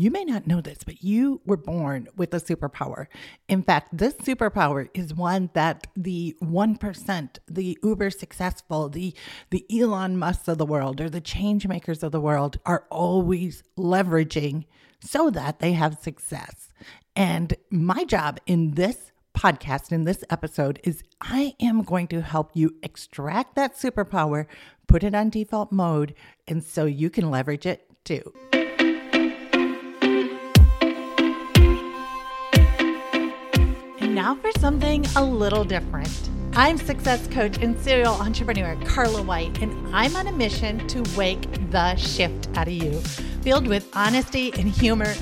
You may not know this, but you were born with a superpower. In fact, this superpower is one that the 1%, the uber successful, the, the Elon Musk of the world, or the change makers of the world are always leveraging so that they have success. And my job in this podcast, in this episode, is I am going to help you extract that superpower, put it on default mode, and so you can leverage it too. Now for something a little different. I'm success coach and serial entrepreneur Carla White, and I'm on a mission to wake the shift out of you. Filled with honesty and humor,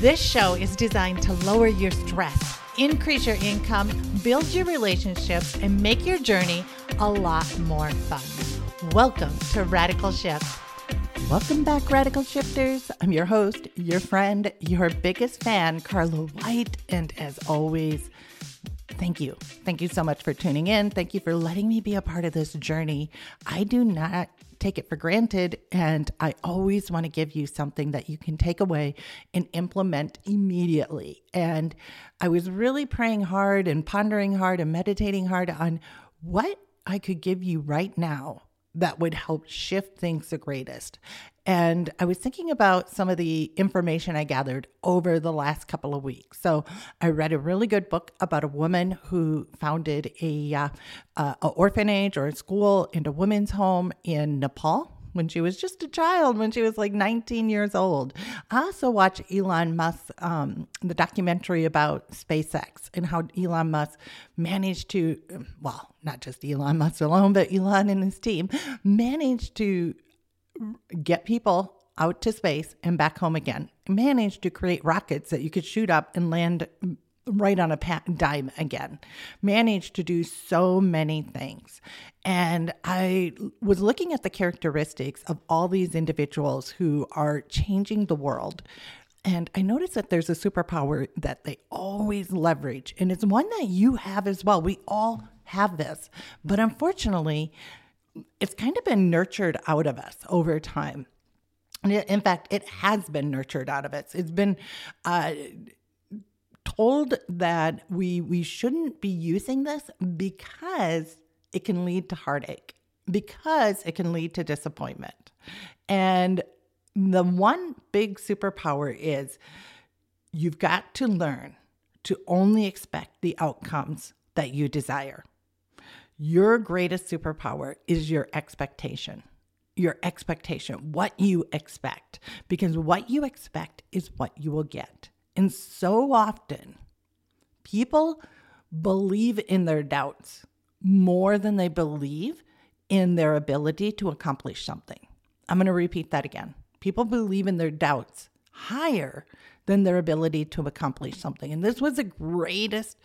this show is designed to lower your stress, increase your income, build your relationships, and make your journey a lot more fun. Welcome to Radical Shift. Welcome back, Radical Shifters. I'm your host, your friend, your biggest fan, Carla White. And as always, thank you. Thank you so much for tuning in. Thank you for letting me be a part of this journey. I do not take it for granted. And I always want to give you something that you can take away and implement immediately. And I was really praying hard and pondering hard and meditating hard on what I could give you right now that would help shift things the greatest. And I was thinking about some of the information I gathered over the last couple of weeks. So I read a really good book about a woman who founded a, uh, orphanage or a school and a women's home in Nepal when she was just a child, when she was like 19 years old. I also watched Elon Musk, um, the documentary about SpaceX and how Elon Musk managed to, well, not just Elon Musk alone, but Elon and his team managed to get people out to space and back home again. Managed to create rockets that you could shoot up and land right on a dime again. Managed to do so many things. And I was looking at the characteristics of all these individuals who are changing the world. And I noticed that there's a superpower that they always leverage. And it's one that you have as well. We all have this. But unfortunately, it's kind of been nurtured out of us over time. In fact, it has been nurtured out of us. It's been uh, told that we we shouldn't be using this because it can lead to heartache, because it can lead to disappointment. And the one big superpower is you've got to learn to only expect the outcomes that you desire. Your greatest superpower is your expectation. Your expectation, what you expect, because what you expect is what you will get. And so often, people believe in their doubts more than they believe in their ability to accomplish something. I'm going to repeat that again. People believe in their doubts higher than their ability to accomplish something. And this was the greatest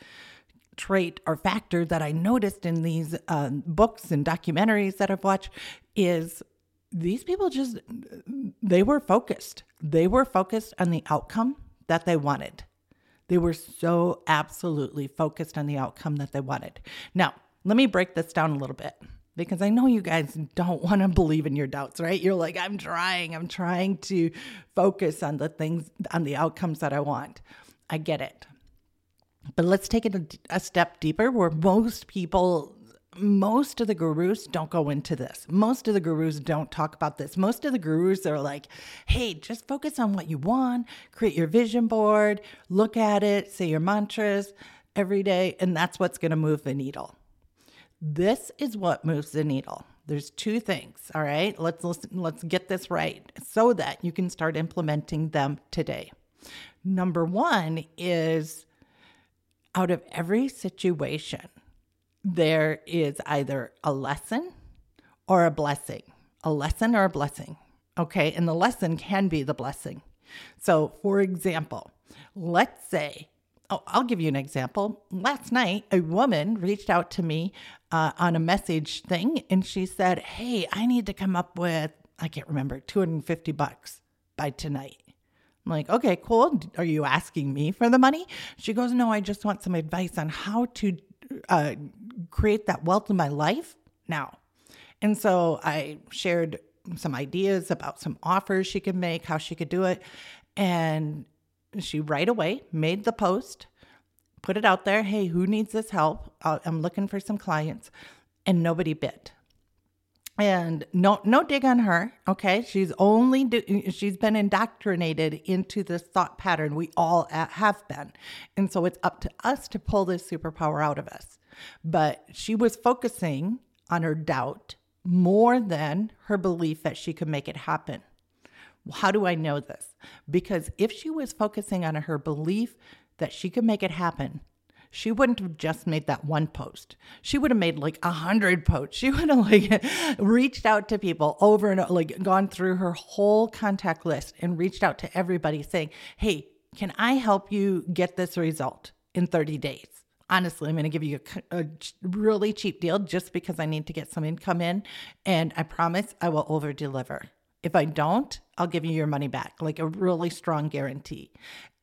trait or factor that I noticed in these um, books and documentaries that I've watched is these people just they were focused. They were focused on the outcome that they wanted. They were so absolutely focused on the outcome that they wanted. Now, let me break this down a little bit because I know you guys don't want to believe in your doubts, right? You're like, I'm trying, I'm trying to focus on the things, on the outcomes that I want. I get it. But let's take it a, a step deeper where most people most of the gurus don't go into this. Most of the gurus don't talk about this. Most of the gurus are like, hey, just focus on what you want, create your vision board, look at it, say your mantras every day, and that's what's going to move the needle. This is what moves the needle. There's two things, all right? Let's listen, let's get this right so that you can start implementing them today. Number 1 is out of every situation, there is either a lesson or a blessing. A lesson or a blessing. Okay. And the lesson can be the blessing. So, for example, let's say, oh, I'll give you an example. Last night, a woman reached out to me uh, on a message thing and she said, Hey, I need to come up with, I can't remember, 250 bucks by tonight. I'm like, okay, cool. Are you asking me for the money? She goes, no, I just want some advice on how to uh, create that wealth in my life now. And so I shared some ideas about some offers she could make, how she could do it. And she right away made the post, put it out there. Hey, who needs this help? Uh, I'm looking for some clients. And nobody bit and no no dig on her okay? She's only do, she's been indoctrinated into this thought pattern we all have been. And so it's up to us to pull this superpower out of us. But she was focusing on her doubt more than her belief that she could make it happen. How do i know this? Because if she was focusing on her belief that she could make it happen she wouldn't have just made that one post. She would have made like a hundred posts. She would have like reached out to people over and like gone through her whole contact list and reached out to everybody saying, Hey, can I help you get this result in 30 days? Honestly, I'm going to give you a, a really cheap deal just because I need to get some income in. And I promise I will over deliver. If I don't, I'll give you your money back, like a really strong guarantee.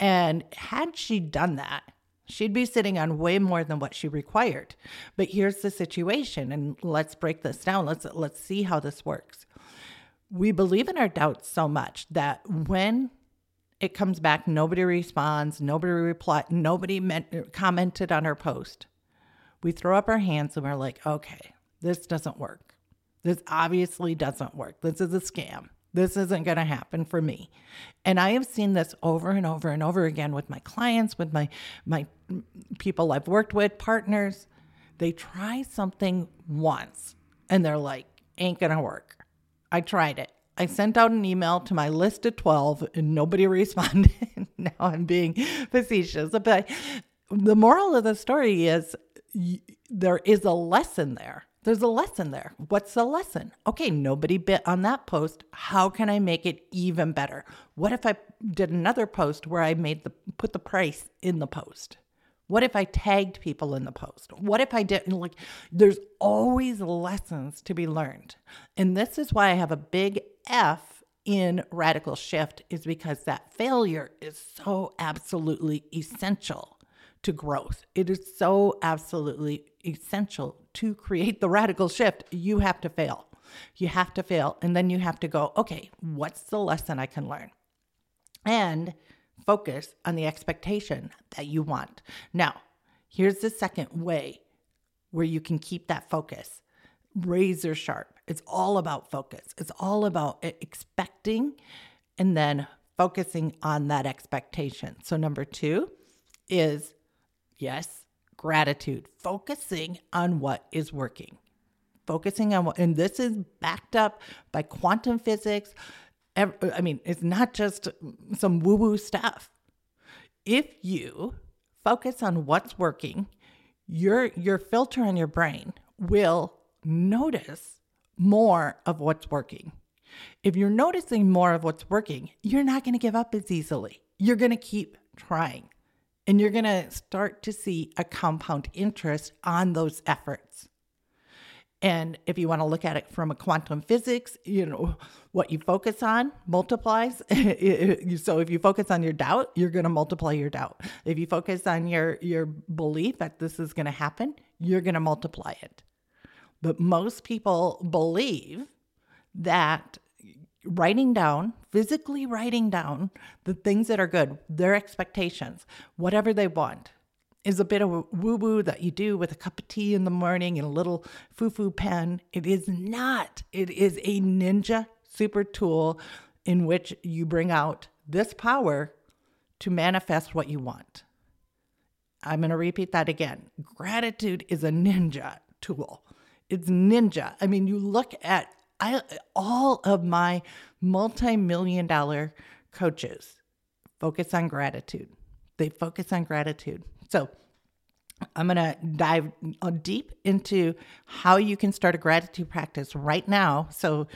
And had she done that, She'd be sitting on way more than what she required. But here's the situation and let's break this down. Let's let's see how this works. We believe in our doubts so much that when it comes back nobody responds, nobody replied, nobody meant, commented on our post. We throw up our hands and we're like, "Okay, this doesn't work. This obviously doesn't work. This is a scam." This isn't going to happen for me. And I have seen this over and over and over again with my clients, with my my people I've worked with, partners. They try something once and they're like, ain't going to work. I tried it. I sent out an email to my list of 12 and nobody responded. now I'm being facetious, but the moral of the story is there is a lesson there. There's a lesson there. What's the lesson? Okay, nobody bit on that post. How can I make it even better? What if I did another post where I made the put the price in the post? What if I tagged people in the post? What if I didn't like there's always lessons to be learned. And this is why I have a big F in radical shift is because that failure is so absolutely essential to growth. It is so absolutely essential to create the radical shift. You have to fail. You have to fail. And then you have to go, okay, what's the lesson I can learn? And focus on the expectation that you want. Now, here's the second way where you can keep that focus razor sharp. It's all about focus, it's all about expecting and then focusing on that expectation. So, number two is yes, gratitude, focusing on what is working. Focusing on what, and this is backed up by quantum physics, I mean, it's not just some woo woo stuff. If you focus on what's working, your your filter on your brain will notice more of what's working. If you're noticing more of what's working, you're not going to give up as easily. You're going to keep trying. And you're going to start to see a compound interest on those efforts. And if you want to look at it from a quantum physics, you know, what you focus on multiplies. so if you focus on your doubt, you're going to multiply your doubt. If you focus on your your belief that this is going to happen, you're going to multiply it. But most people believe that writing down, physically writing down the things that are good, their expectations, whatever they want, is a bit of woo woo that you do with a cup of tea in the morning and a little foo foo pen. It is not. It is a ninja super tool in which you bring out this power to manifest what you want. I'm going to repeat that again. Gratitude is a ninja tool. It's ninja. I mean, you look at I, all of my multi million dollar coaches focus on gratitude. They focus on gratitude. So I'm going to dive deep into how you can start a gratitude practice right now. So,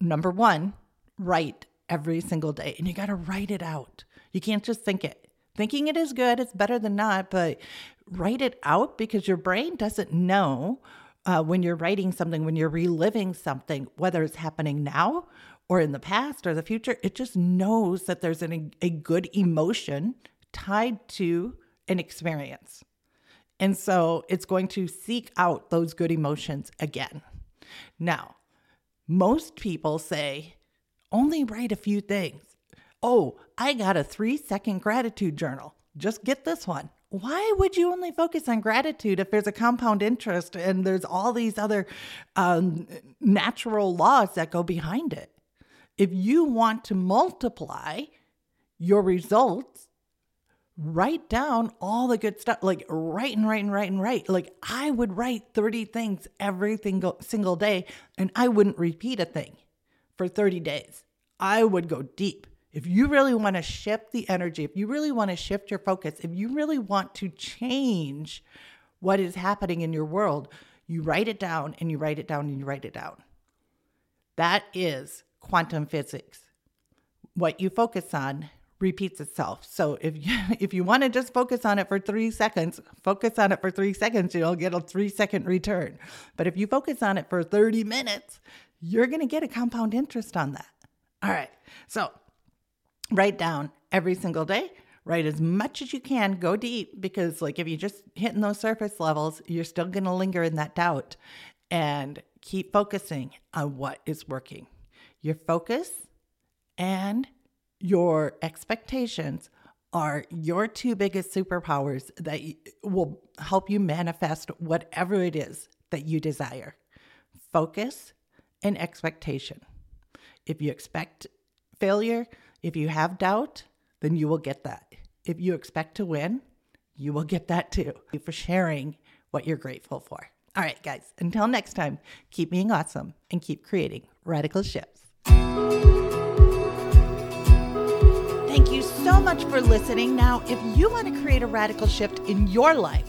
number one, write every single day, and you got to write it out. You can't just think it. Thinking it is good, it's better than not, but write it out because your brain doesn't know uh, when you're writing something, when you're reliving something, whether it's happening now or in the past or the future, it just knows that there's an, a good emotion tied to an experience. And so it's going to seek out those good emotions again. Now, most people say, only write a few things. Oh, I got a three second gratitude journal. Just get this one. Why would you only focus on gratitude if there's a compound interest and there's all these other um, natural laws that go behind it? If you want to multiply your results, write down all the good stuff, like write and write and write and write. Like I would write 30 things every single, single day and I wouldn't repeat a thing for 30 days. I would go deep. If you really want to shift the energy, if you really want to shift your focus, if you really want to change what is happening in your world, you write it down and you write it down and you write it down. That is quantum physics. What you focus on repeats itself. So if you if you want to just focus on it for 3 seconds, focus on it for 3 seconds, you'll get a 3 second return. But if you focus on it for 30 minutes, you're going to get a compound interest on that. All right. So write down every single day. Write as much as you can. Go deep because, like, if you're just hitting those surface levels, you're still going to linger in that doubt and keep focusing on what is working. Your focus and your expectations are your two biggest superpowers that will help you manifest whatever it is that you desire focus and expectation. If you expect failure, if you have doubt, then you will get that. If you expect to win, you will get that too. Thank you for sharing what you're grateful for. All right, guys, until next time, keep being awesome and keep creating radical shifts. Thank you so much for listening. Now, if you want to create a radical shift in your life,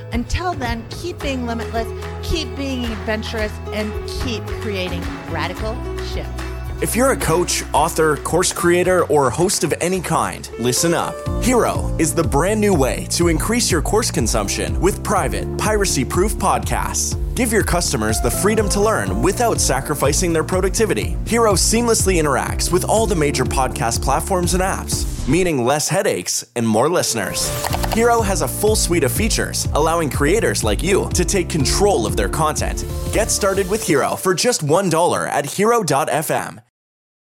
Until then, keep being limitless, keep being adventurous, and keep creating radical shifts. If you're a coach, author, course creator, or host of any kind, listen up. Hiro is the brand new way to increase your course consumption with private, piracy proof podcasts. Give your customers the freedom to learn without sacrificing their productivity. Hiro seamlessly interacts with all the major podcast platforms and apps, meaning less headaches and more listeners. Hiro has a full suite of features, allowing creators like you to take control of their content. Get started with Hiro for just $1 at hiro.fm